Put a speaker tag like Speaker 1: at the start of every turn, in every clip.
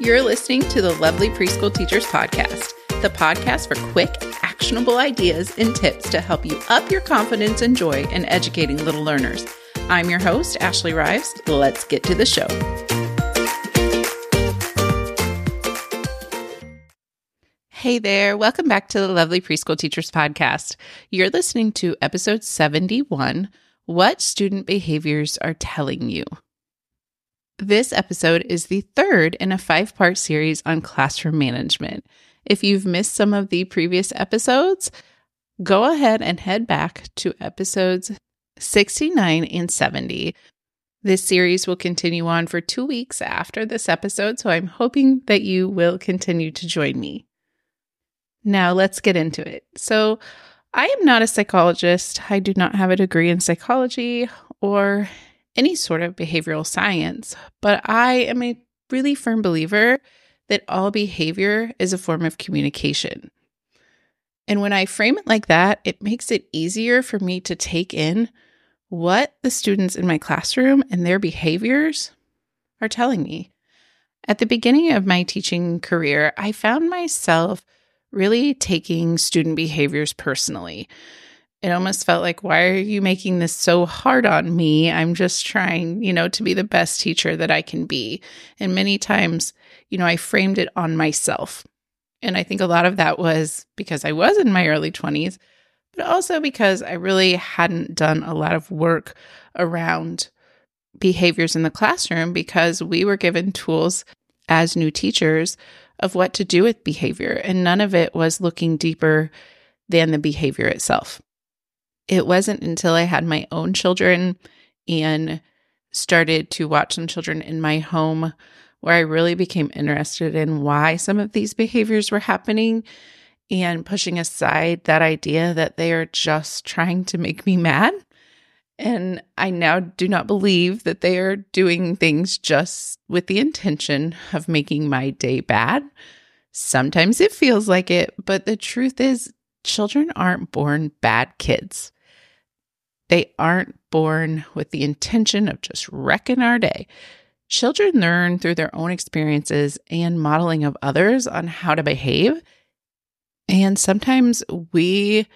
Speaker 1: You're listening to the Lovely Preschool Teachers Podcast, the podcast for quick, actionable ideas and tips to help you up your confidence and joy in educating little learners. I'm your host, Ashley Rives. Let's get to the show. Hey there, welcome back to the Lovely Preschool Teachers Podcast. You're listening to episode 71 What Student Behaviors Are Telling You. This episode is the third in a five part series on classroom management. If you've missed some of the previous episodes, go ahead and head back to episodes 69 and 70. This series will continue on for two weeks after this episode, so I'm hoping that you will continue to join me. Now, let's get into it. So, I am not a psychologist. I do not have a degree in psychology or any sort of behavioral science, but I am a really firm believer that all behavior is a form of communication. And when I frame it like that, it makes it easier for me to take in what the students in my classroom and their behaviors are telling me. At the beginning of my teaching career, I found myself really taking student behaviors personally it almost felt like, why are you making this so hard on me? I'm just trying, you know, to be the best teacher that I can be. And many times, you know, I framed it on myself. And I think a lot of that was because I was in my early 20s, but also because I really hadn't done a lot of work around behaviors in the classroom because we were given tools as new teachers of what to do with behavior. And none of it was looking deeper than the behavior itself it wasn't until I had my own children and started to watch some children in my home where I really became interested in why some of these behaviors were happening and pushing aside that idea that they are just trying to make me mad. And I now do not believe that they are doing things just with the intention of making my day bad. Sometimes it feels like it, but the truth is, children aren't born bad kids. They aren't born with the intention of just wrecking our day. Children learn through their own experiences and modeling of others on how to behave. And sometimes we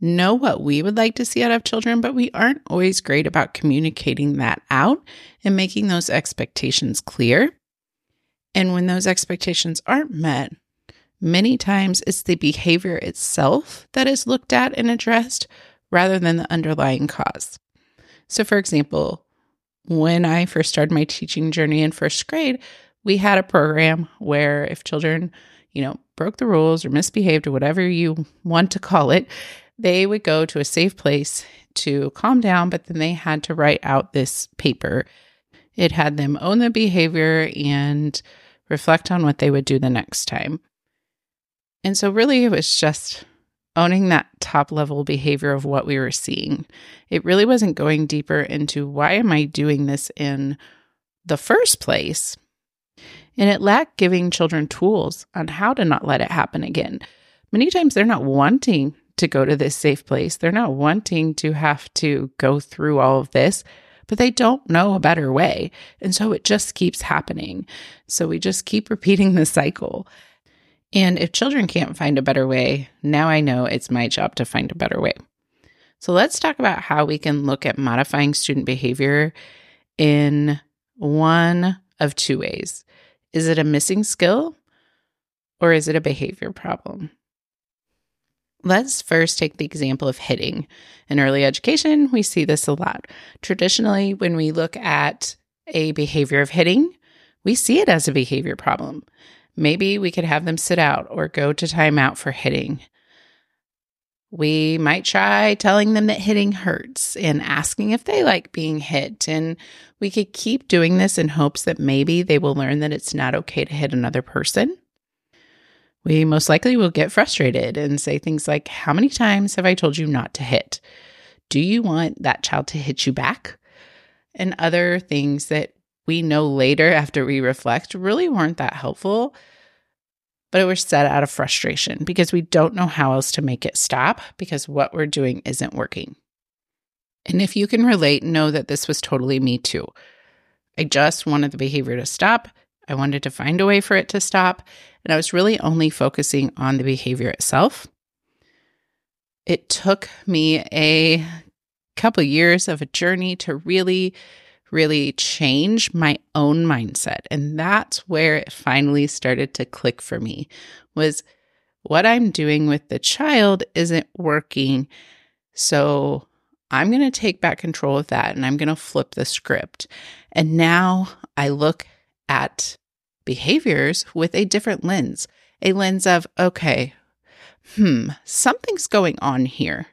Speaker 1: know what we would like to see out of children, but we aren't always great about communicating that out and making those expectations clear. And when those expectations aren't met, many times it's the behavior itself that is looked at and addressed rather than the underlying cause. So, for example, when I first started my teaching journey in first grade, we had a program where if children, you know, broke the rules or misbehaved or whatever you want to call it, they would go to a safe place to calm down, but then they had to write out this paper. It had them own the behavior and reflect on what they would do the next time. And so, really, it was just owning that top level behavior of what we were seeing. It really wasn't going deeper into why am I doing this in the first place? And it lacked giving children tools on how to not let it happen again. Many times they're not wanting to go to this safe place. They're not wanting to have to go through all of this, but they don't know a better way. And so it just keeps happening. So we just keep repeating the cycle. And if children can't find a better way, now I know it's my job to find a better way. So let's talk about how we can look at modifying student behavior in one of two ways. Is it a missing skill or is it a behavior problem? Let's first take the example of hitting. In early education, we see this a lot. Traditionally, when we look at a behavior of hitting, we see it as a behavior problem. Maybe we could have them sit out or go to timeout for hitting. We might try telling them that hitting hurts and asking if they like being hit. And we could keep doing this in hopes that maybe they will learn that it's not okay to hit another person. We most likely will get frustrated and say things like, How many times have I told you not to hit? Do you want that child to hit you back? And other things that we know later after we reflect really weren't that helpful, but it was said out of frustration because we don't know how else to make it stop because what we're doing isn't working. And if you can relate, know that this was totally me too. I just wanted the behavior to stop. I wanted to find a way for it to stop. And I was really only focusing on the behavior itself. It took me a couple years of a journey to really, really change my own mindset. And that's where it finally started to click for me was what I'm doing with the child isn't working. So I'm going to take back control of that and I'm going to flip the script. And now I look at behaviors with a different lens, a lens of, okay, hmm, something's going on here.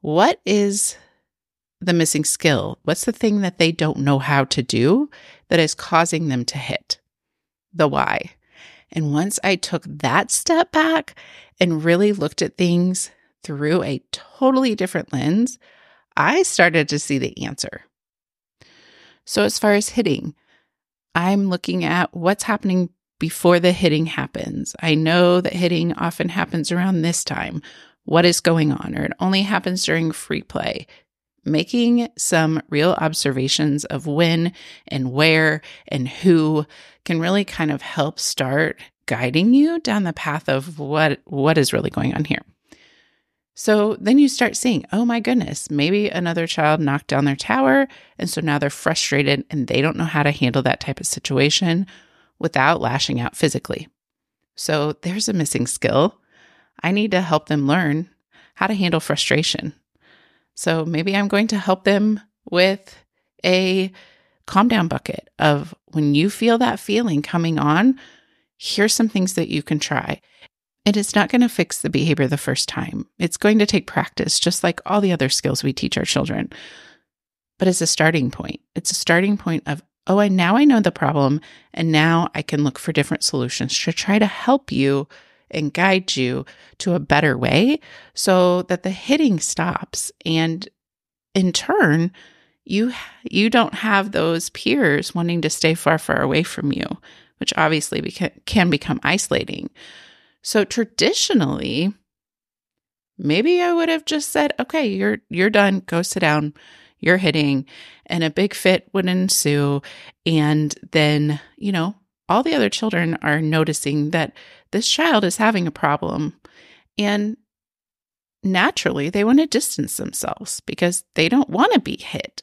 Speaker 1: What is the missing skill? What's the thing that they don't know how to do that is causing them to hit? The why. And once I took that step back and really looked at things through a totally different lens, I started to see the answer. So, as far as hitting, I'm looking at what's happening before the hitting happens. I know that hitting often happens around this time. What is going on? Or it only happens during free play. Making some real observations of when and where and who can really kind of help start guiding you down the path of what what is really going on here. So then you start seeing, oh my goodness, maybe another child knocked down their tower. And so now they're frustrated and they don't know how to handle that type of situation without lashing out physically. So there's a missing skill. I need to help them learn how to handle frustration. So maybe I'm going to help them with a calm down bucket of when you feel that feeling coming on, here's some things that you can try. It is not going to fix the behavior the first time. It's going to take practice, just like all the other skills we teach our children. But it's a starting point. It's a starting point of, oh, I now I know the problem, and now I can look for different solutions to try to help you and guide you to a better way so that the hitting stops and in turn you you don't have those peers wanting to stay far far away from you which obviously beca- can become isolating so traditionally, maybe I would have just said, "Okay, you're you're done. Go sit down. You're hitting." And a big fit would ensue and then, you know, all the other children are noticing that this child is having a problem and naturally they want to distance themselves because they don't want to be hit.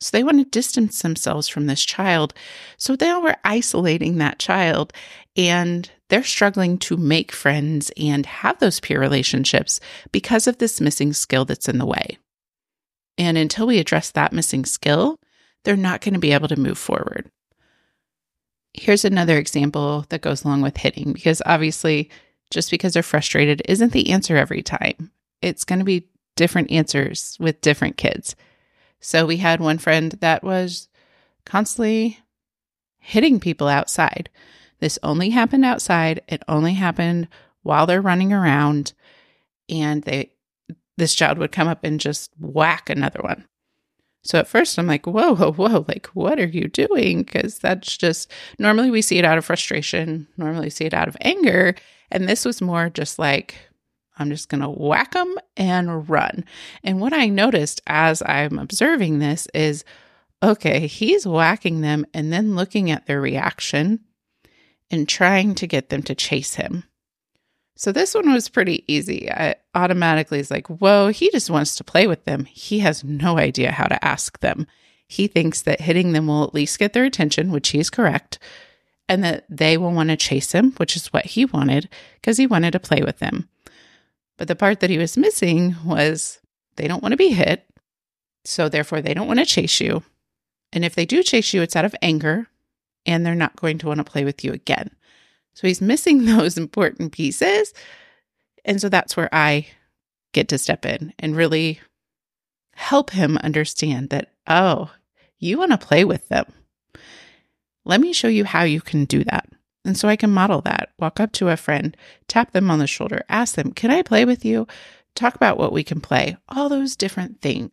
Speaker 1: So they want to distance themselves from this child. So now we're isolating that child and they're struggling to make friends and have those peer relationships because of this missing skill that's in the way. And until we address that missing skill, they're not going to be able to move forward. Here's another example that goes along with hitting because obviously, just because they're frustrated isn't the answer every time. It's going to be different answers with different kids. So we had one friend that was constantly hitting people outside. This only happened outside. It only happened while they're running around and they this child would come up and just whack another one. So at first I'm like, whoa, whoa, whoa, like what are you doing? Because that's just normally we see it out of frustration, normally see it out of anger. And this was more just like I'm just going to whack them and run. And what I noticed as I'm observing this is okay, he's whacking them and then looking at their reaction and trying to get them to chase him. So this one was pretty easy. I automatically is like, whoa, he just wants to play with them. He has no idea how to ask them. He thinks that hitting them will at least get their attention, which he's correct, and that they will want to chase him, which is what he wanted because he wanted to play with them. But the part that he was missing was they don't want to be hit. So therefore, they don't want to chase you. And if they do chase you, it's out of anger and they're not going to want to play with you again. So he's missing those important pieces. And so that's where I get to step in and really help him understand that, oh, you want to play with them. Let me show you how you can do that. And so I can model that, walk up to a friend, tap them on the shoulder, ask them, Can I play with you? Talk about what we can play, all those different things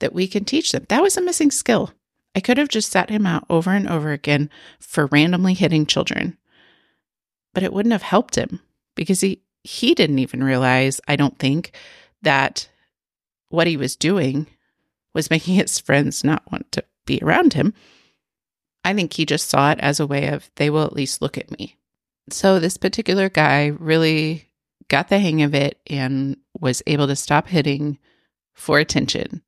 Speaker 1: that we can teach them. That was a missing skill. I could have just sat him out over and over again for randomly hitting children, but it wouldn't have helped him because he, he didn't even realize, I don't think, that what he was doing was making his friends not want to be around him. I think he just saw it as a way of, they will at least look at me. So this particular guy really got the hang of it and was able to stop hitting for attention.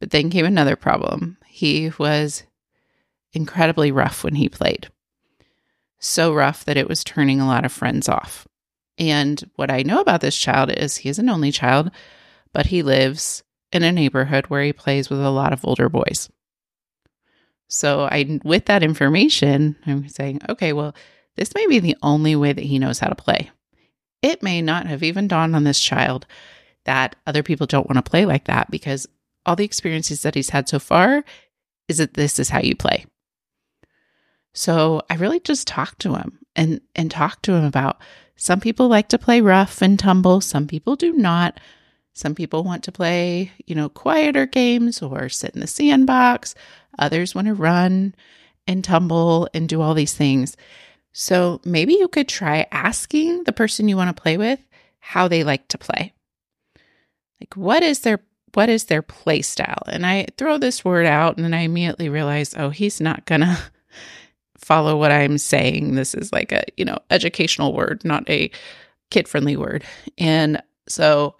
Speaker 1: But then came another problem. He was incredibly rough when he played. So rough that it was turning a lot of friends off. And what I know about this child is he is an only child, but he lives in a neighborhood where he plays with a lot of older boys. So I with that information, I'm saying, okay, well, this may be the only way that he knows how to play. It may not have even dawned on this child that other people don't want to play like that because all the experiences that he's had so far is that this is how you play. So I really just talked to him and and talked to him about some people like to play rough and tumble, some people do not. Some people want to play, you know, quieter games or sit in the sandbox. Others want to run and tumble and do all these things. So maybe you could try asking the person you want to play with how they like to play. Like what is their what is their play style? And I throw this word out and then I immediately realize, oh, he's not gonna follow what I'm saying. This is like a, you know, educational word, not a kid friendly word. And so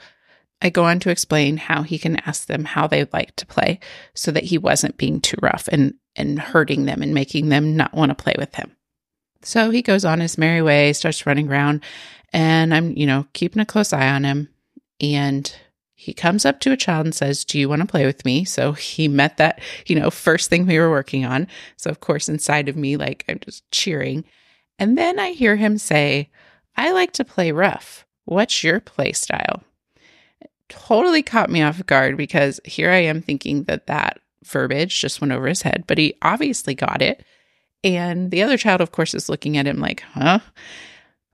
Speaker 1: I go on to explain how he can ask them how they'd like to play so that he wasn't being too rough and, and hurting them and making them not want to play with him. So he goes on his merry way, starts running around, and I'm, you know, keeping a close eye on him. And he comes up to a child and says, Do you want to play with me? So he met that, you know, first thing we were working on. So, of course, inside of me, like I'm just cheering. And then I hear him say, I like to play rough. What's your play style? totally caught me off guard because here I am thinking that that verbiage just went over his head, but he obviously got it. And the other child, of course, is looking at him like, huh?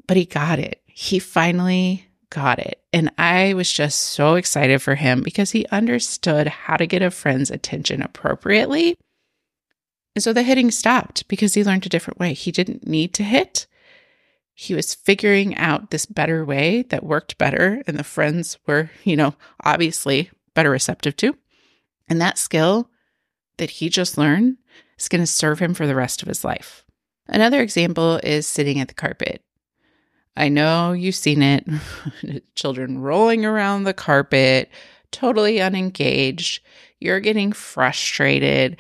Speaker 1: But he got it. He finally got it. And I was just so excited for him because he understood how to get a friend's attention appropriately. And so the hitting stopped because he learned a different way. He didn't need to hit he was figuring out this better way that worked better and the friends were, you know, obviously better receptive to. And that skill that he just learned is going to serve him for the rest of his life. Another example is sitting at the carpet. I know you've seen it children rolling around the carpet, totally unengaged. You're getting frustrated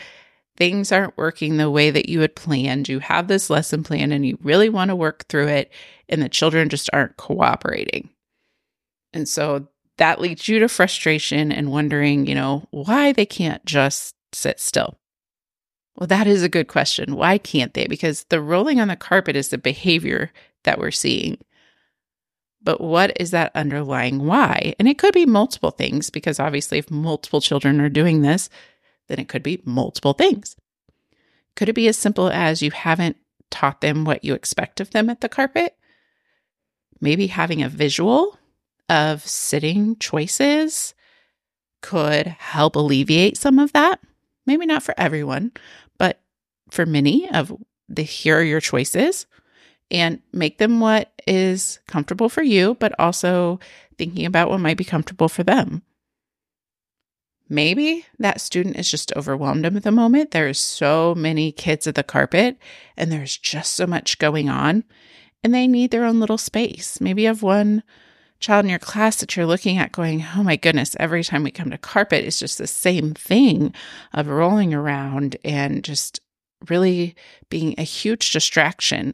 Speaker 1: things aren't working the way that you had planned. You have this lesson plan and you really want to work through it, and the children just aren't cooperating. And so that leads you to frustration and wondering, you know, why they can't just sit still. Well, that is a good question. Why can't they? Because the rolling on the carpet is the behavior that we're seeing. But what is that underlying why? And it could be multiple things, because obviously, if multiple children are doing this, then it could be multiple things. Could it be as simple as you haven't taught them what you expect of them at the carpet? Maybe having a visual of sitting choices could help alleviate some of that. Maybe not for everyone, but for many of the here are your choices and make them what is comfortable for you, but also thinking about what might be comfortable for them. Maybe that student is just overwhelmed at the moment. There's so many kids at the carpet and there's just so much going on and they need their own little space. Maybe you have one child in your class that you're looking at going, oh my goodness, every time we come to carpet, it's just the same thing of rolling around and just really being a huge distraction.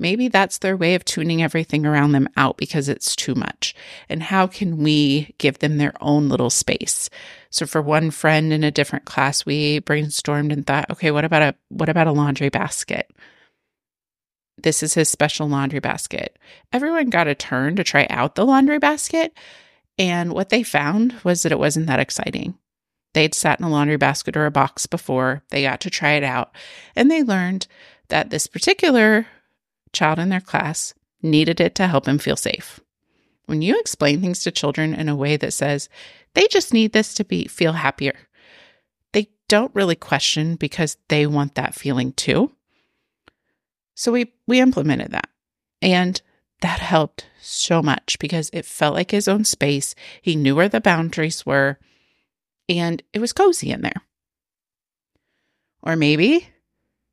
Speaker 1: Maybe that's their way of tuning everything around them out because it's too much. And how can we give them their own little space? So for one friend in a different class, we brainstormed and thought, okay, what about a what about a laundry basket? This is his special laundry basket. Everyone got a turn to try out the laundry basket, and what they found was that it wasn't that exciting. They'd sat in a laundry basket or a box before, they got to try it out, and they learned that this particular child in their class needed it to help him feel safe. When you explain things to children in a way that says they just need this to be feel happier, they don't really question because they want that feeling too. So we we implemented that. And that helped so much because it felt like his own space. He knew where the boundaries were and it was cozy in there. Or maybe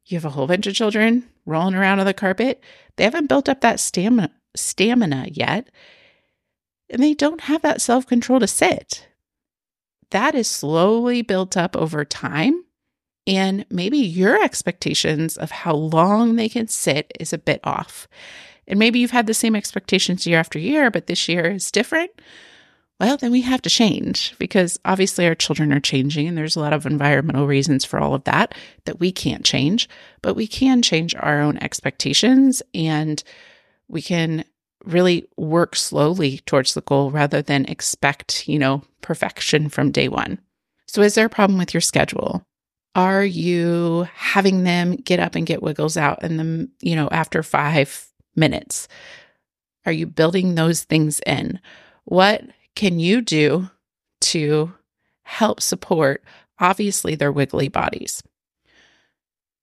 Speaker 1: you have a whole bunch of children rolling around on the carpet. They haven't built up that stamina stamina yet. And they don't have that self-control to sit. That is slowly built up over time. And maybe your expectations of how long they can sit is a bit off. And maybe you've had the same expectations year after year, but this year is different well, then we have to change because obviously our children are changing and there's a lot of environmental reasons for all of that that we can't change, but we can change our own expectations and we can really work slowly towards the goal rather than expect, you know, perfection from day one. So is there a problem with your schedule? Are you having them get up and get wiggles out and then, you know, after 5 minutes? Are you building those things in? What can you do to help support, obviously, their wiggly bodies?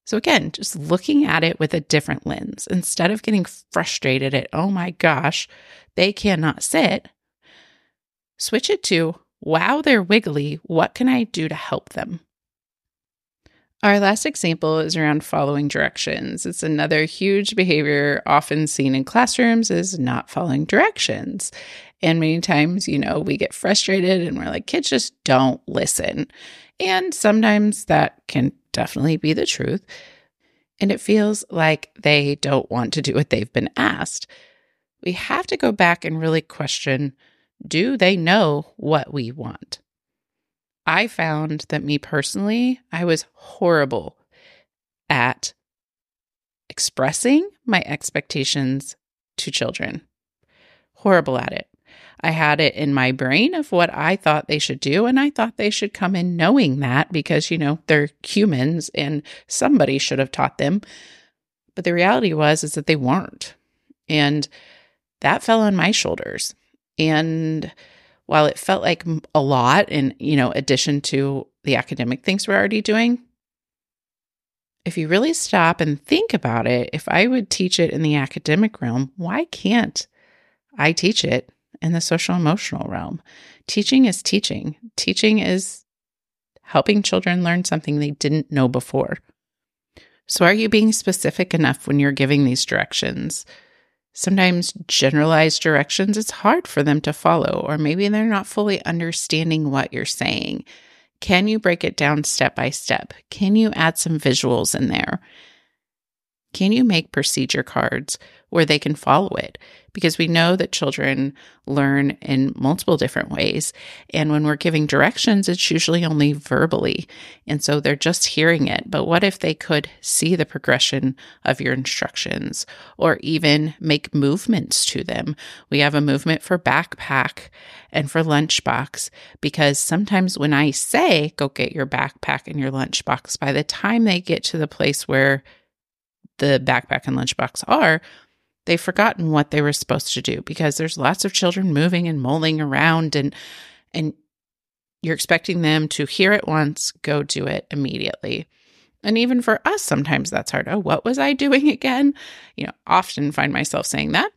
Speaker 1: So, again, just looking at it with a different lens instead of getting frustrated at, oh my gosh, they cannot sit, switch it to, wow, they're wiggly. What can I do to help them? Our last example is around following directions. It's another huge behavior often seen in classrooms is not following directions. And many times, you know, we get frustrated and we're like, kids just don't listen. And sometimes that can definitely be the truth. And it feels like they don't want to do what they've been asked. We have to go back and really question do they know what we want? I found that me personally, I was horrible at expressing my expectations to children. Horrible at it. I had it in my brain of what I thought they should do. And I thought they should come in knowing that because, you know, they're humans and somebody should have taught them. But the reality was, is that they weren't. And that fell on my shoulders. And while it felt like a lot in, you know, addition to the academic things we're already doing, if you really stop and think about it, if I would teach it in the academic realm, why can't I teach it in the social emotional realm? Teaching is teaching. Teaching is helping children learn something they didn't know before. So, are you being specific enough when you're giving these directions? Sometimes generalized directions, it's hard for them to follow, or maybe they're not fully understanding what you're saying. Can you break it down step by step? Can you add some visuals in there? Can you make procedure cards where they can follow it? Because we know that children learn in multiple different ways. And when we're giving directions, it's usually only verbally. And so they're just hearing it. But what if they could see the progression of your instructions or even make movements to them? We have a movement for backpack and for lunchbox because sometimes when I say, go get your backpack and your lunchbox, by the time they get to the place where the backpack and lunchbox are, they've forgotten what they were supposed to do because there's lots of children moving and mulling around and and you're expecting them to hear it once, go do it immediately. And even for us, sometimes that's hard. Oh, what was I doing again? You know, often find myself saying that.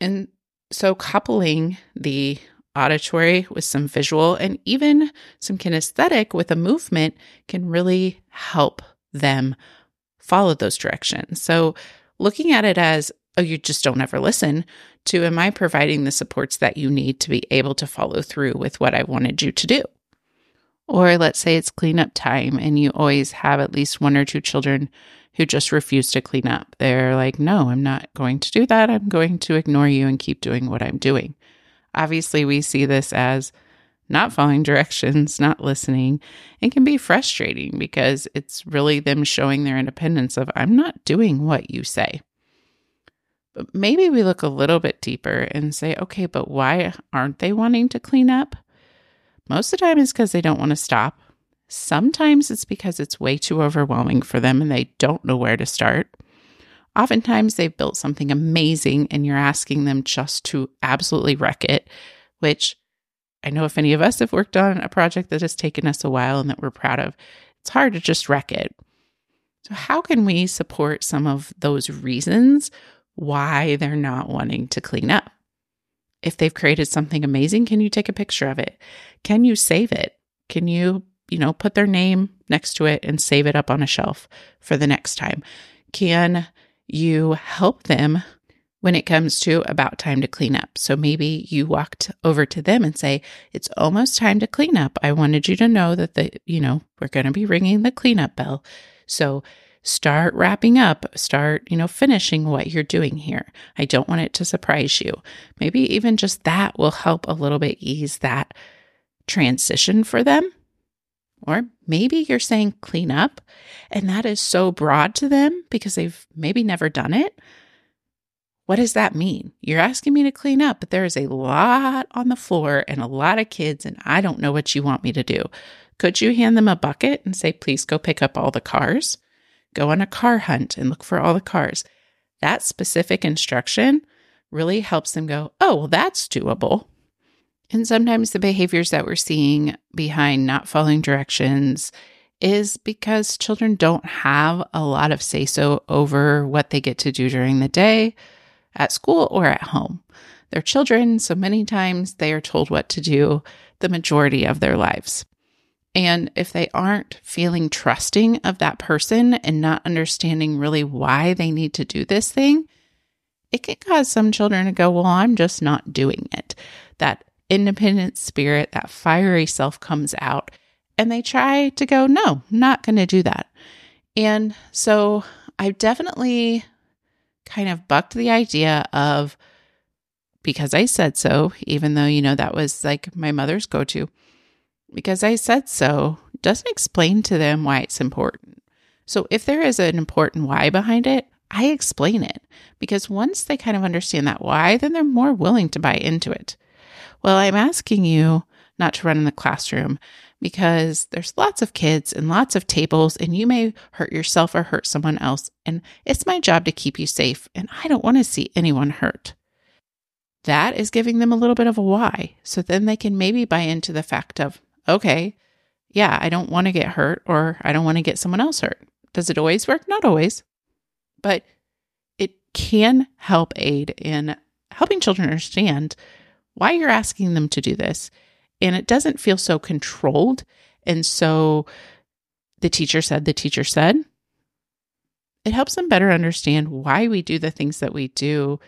Speaker 1: And so coupling the auditory with some visual and even some kinesthetic with a movement can really help them follow those directions. So looking at it as, oh, you just don't ever listen, to am I providing the supports that you need to be able to follow through with what I wanted you to do? Or let's say it's cleanup time and you always have at least one or two children who just refuse to clean up. They're like, no, I'm not going to do that. I'm going to ignore you and keep doing what I'm doing. Obviously, we see this as not following directions, not listening. It can be frustrating because it's really them showing their independence of, I'm not doing what you say. Maybe we look a little bit deeper and say, okay, but why aren't they wanting to clean up? Most of the time it's because they don't want to stop. Sometimes it's because it's way too overwhelming for them and they don't know where to start. Oftentimes, they've built something amazing and you're asking them just to absolutely wreck it, which I know if any of us have worked on a project that has taken us a while and that we're proud of, it's hard to just wreck it. So, how can we support some of those reasons why they're not wanting to clean up? If they've created something amazing, can you take a picture of it? Can you save it? Can you, you know, put their name next to it and save it up on a shelf for the next time? Can you help them when it comes to about time to clean up. So maybe you walked over to them and say, It's almost time to clean up. I wanted you to know that the, you know, we're going to be ringing the cleanup bell. So start wrapping up, start, you know, finishing what you're doing here. I don't want it to surprise you. Maybe even just that will help a little bit ease that transition for them. Or maybe you're saying clean up, and that is so broad to them because they've maybe never done it what does that mean? You're asking me to clean up, but there is a lot on the floor and a lot of kids, and I don't know what you want me to do. Could you hand them a bucket and say, please go pick up all the cars? Go on a car hunt and look for all the cars. That specific instruction really helps them go, oh, well, that's doable. And sometimes the behaviors that we're seeing behind not following directions is because children don't have a lot of say so over what they get to do during the day at school or at home. They're children, so many times they are told what to do the majority of their lives. And if they aren't feeling trusting of that person and not understanding really why they need to do this thing, it can cause some children to go, Well, I'm just not doing it. That independent spirit, that fiery self comes out, and they try to go, No, not going to do that. And so I've definitely kind of bucked the idea of because I said so, even though, you know, that was like my mother's go to, because I said so doesn't explain to them why it's important. So if there is an important why behind it, I explain it because once they kind of understand that why, then they're more willing to buy into it. Well, I'm asking you not to run in the classroom because there's lots of kids and lots of tables, and you may hurt yourself or hurt someone else. And it's my job to keep you safe, and I don't want to see anyone hurt. That is giving them a little bit of a why. So then they can maybe buy into the fact of, okay, yeah, I don't want to get hurt or I don't want to get someone else hurt. Does it always work? Not always, but it can help aid in helping children understand why you're asking them to do this and it doesn't feel so controlled. And so the teacher said, the teacher said, it helps them better understand why we do the things that we do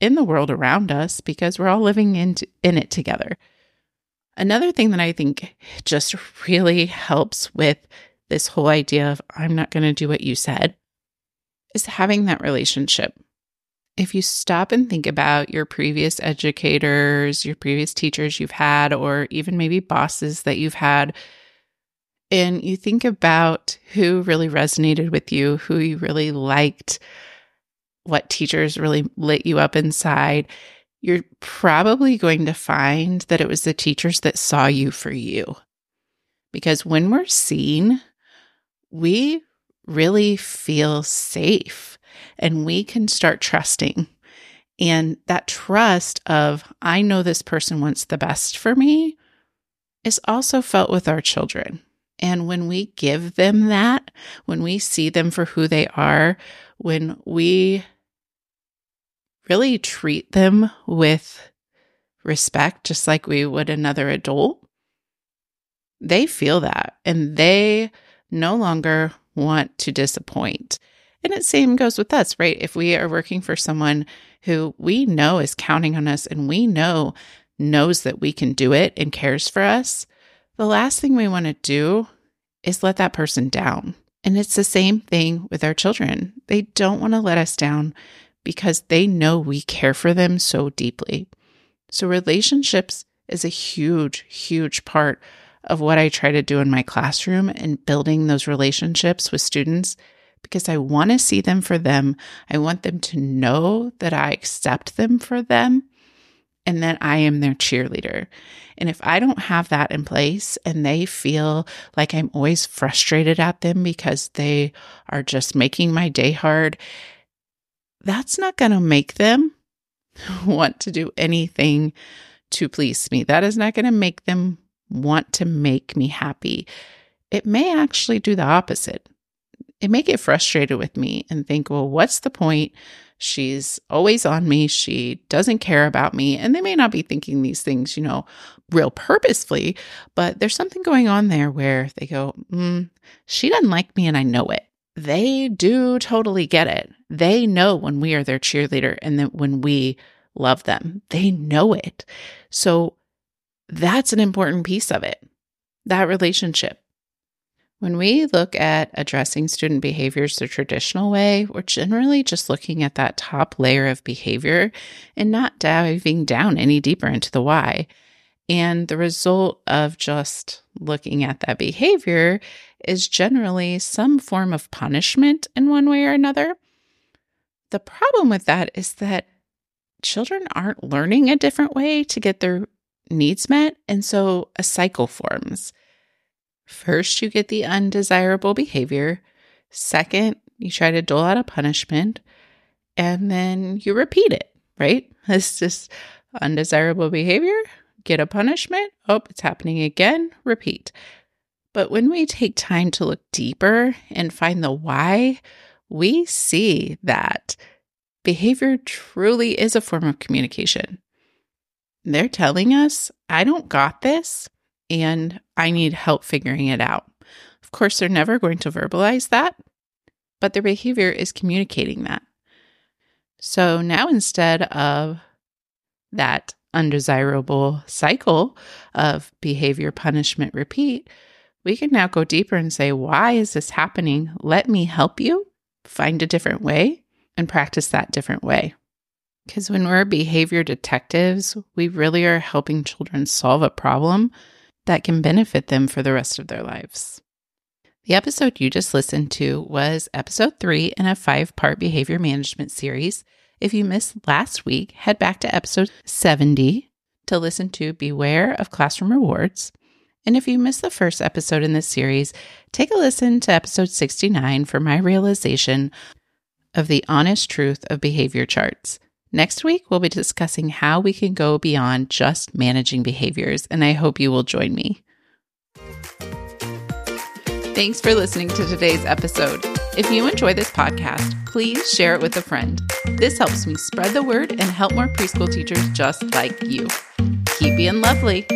Speaker 1: in the world around us because we're all living in, in it together. Another thing that I think just really helps with this whole idea of I'm not going to do what you said is having that relationship. If you stop and think about your previous educators, your previous teachers you've had, or even maybe bosses that you've had, and you think about who really resonated with you, who you really liked, what teachers really lit you up inside, you're probably going to find that it was the teachers that saw you for you. Because when we're seen, we really feel safe and we can start trusting. And that trust of, I know this person wants the best for me, is also felt with our children. And when we give them that, when we see them for who they are, when we really treat them with respect, just like we would another adult, they feel that and they no longer want to disappoint. And it same goes with us, right? If we are working for someone who we know is counting on us and we know knows that we can do it and cares for us, the last thing we want to do is let that person down. And it's the same thing with our children. They don't want to let us down because they know we care for them so deeply. So, relationships is a huge, huge part of what I try to do in my classroom and building those relationships with students because I want to see them for them. I want them to know that I accept them for them and that I am their cheerleader. And if I don't have that in place and they feel like I'm always frustrated at them because they are just making my day hard, that's not going to make them want to do anything to please me. That is not going to make them want to make me happy. It may actually do the opposite. It may get frustrated with me and think, well, what's the point? She's always on me. She doesn't care about me. And they may not be thinking these things, you know, real purposefully, but there's something going on there where they go, mm, she doesn't like me and I know it. They do totally get it. They know when we are their cheerleader and that when we love them, they know it. So that's an important piece of it, that relationship. When we look at addressing student behaviors the traditional way, we're generally just looking at that top layer of behavior and not diving down any deeper into the why. And the result of just looking at that behavior is generally some form of punishment in one way or another. The problem with that is that children aren't learning a different way to get their needs met. And so a cycle forms. First, you get the undesirable behavior. Second, you try to dole out a punishment. And then you repeat it, right? It's just undesirable behavior, get a punishment. Oh, it's happening again, repeat. But when we take time to look deeper and find the why, we see that behavior truly is a form of communication. They're telling us, I don't got this and I need help figuring it out. Of course, they're never going to verbalize that, but their behavior is communicating that. So now instead of that undesirable cycle of behavior, punishment, repeat, we can now go deeper and say, why is this happening? Let me help you find a different way and practice that different way. Because when we're behavior detectives, we really are helping children solve a problem that can benefit them for the rest of their lives. The episode you just listened to was episode three in a five part behavior management series. If you missed last week, head back to episode 70 to listen to Beware of Classroom Rewards. And if you missed the first episode in this series, take a listen to episode 69 for my realization of the honest truth of behavior charts. Next week, we'll be discussing how we can go beyond just managing behaviors, and I hope you will join me. Thanks for listening to today's episode. If you enjoy this podcast, please share it with a friend. This helps me spread the word and help more preschool teachers just like you. Keep being lovely.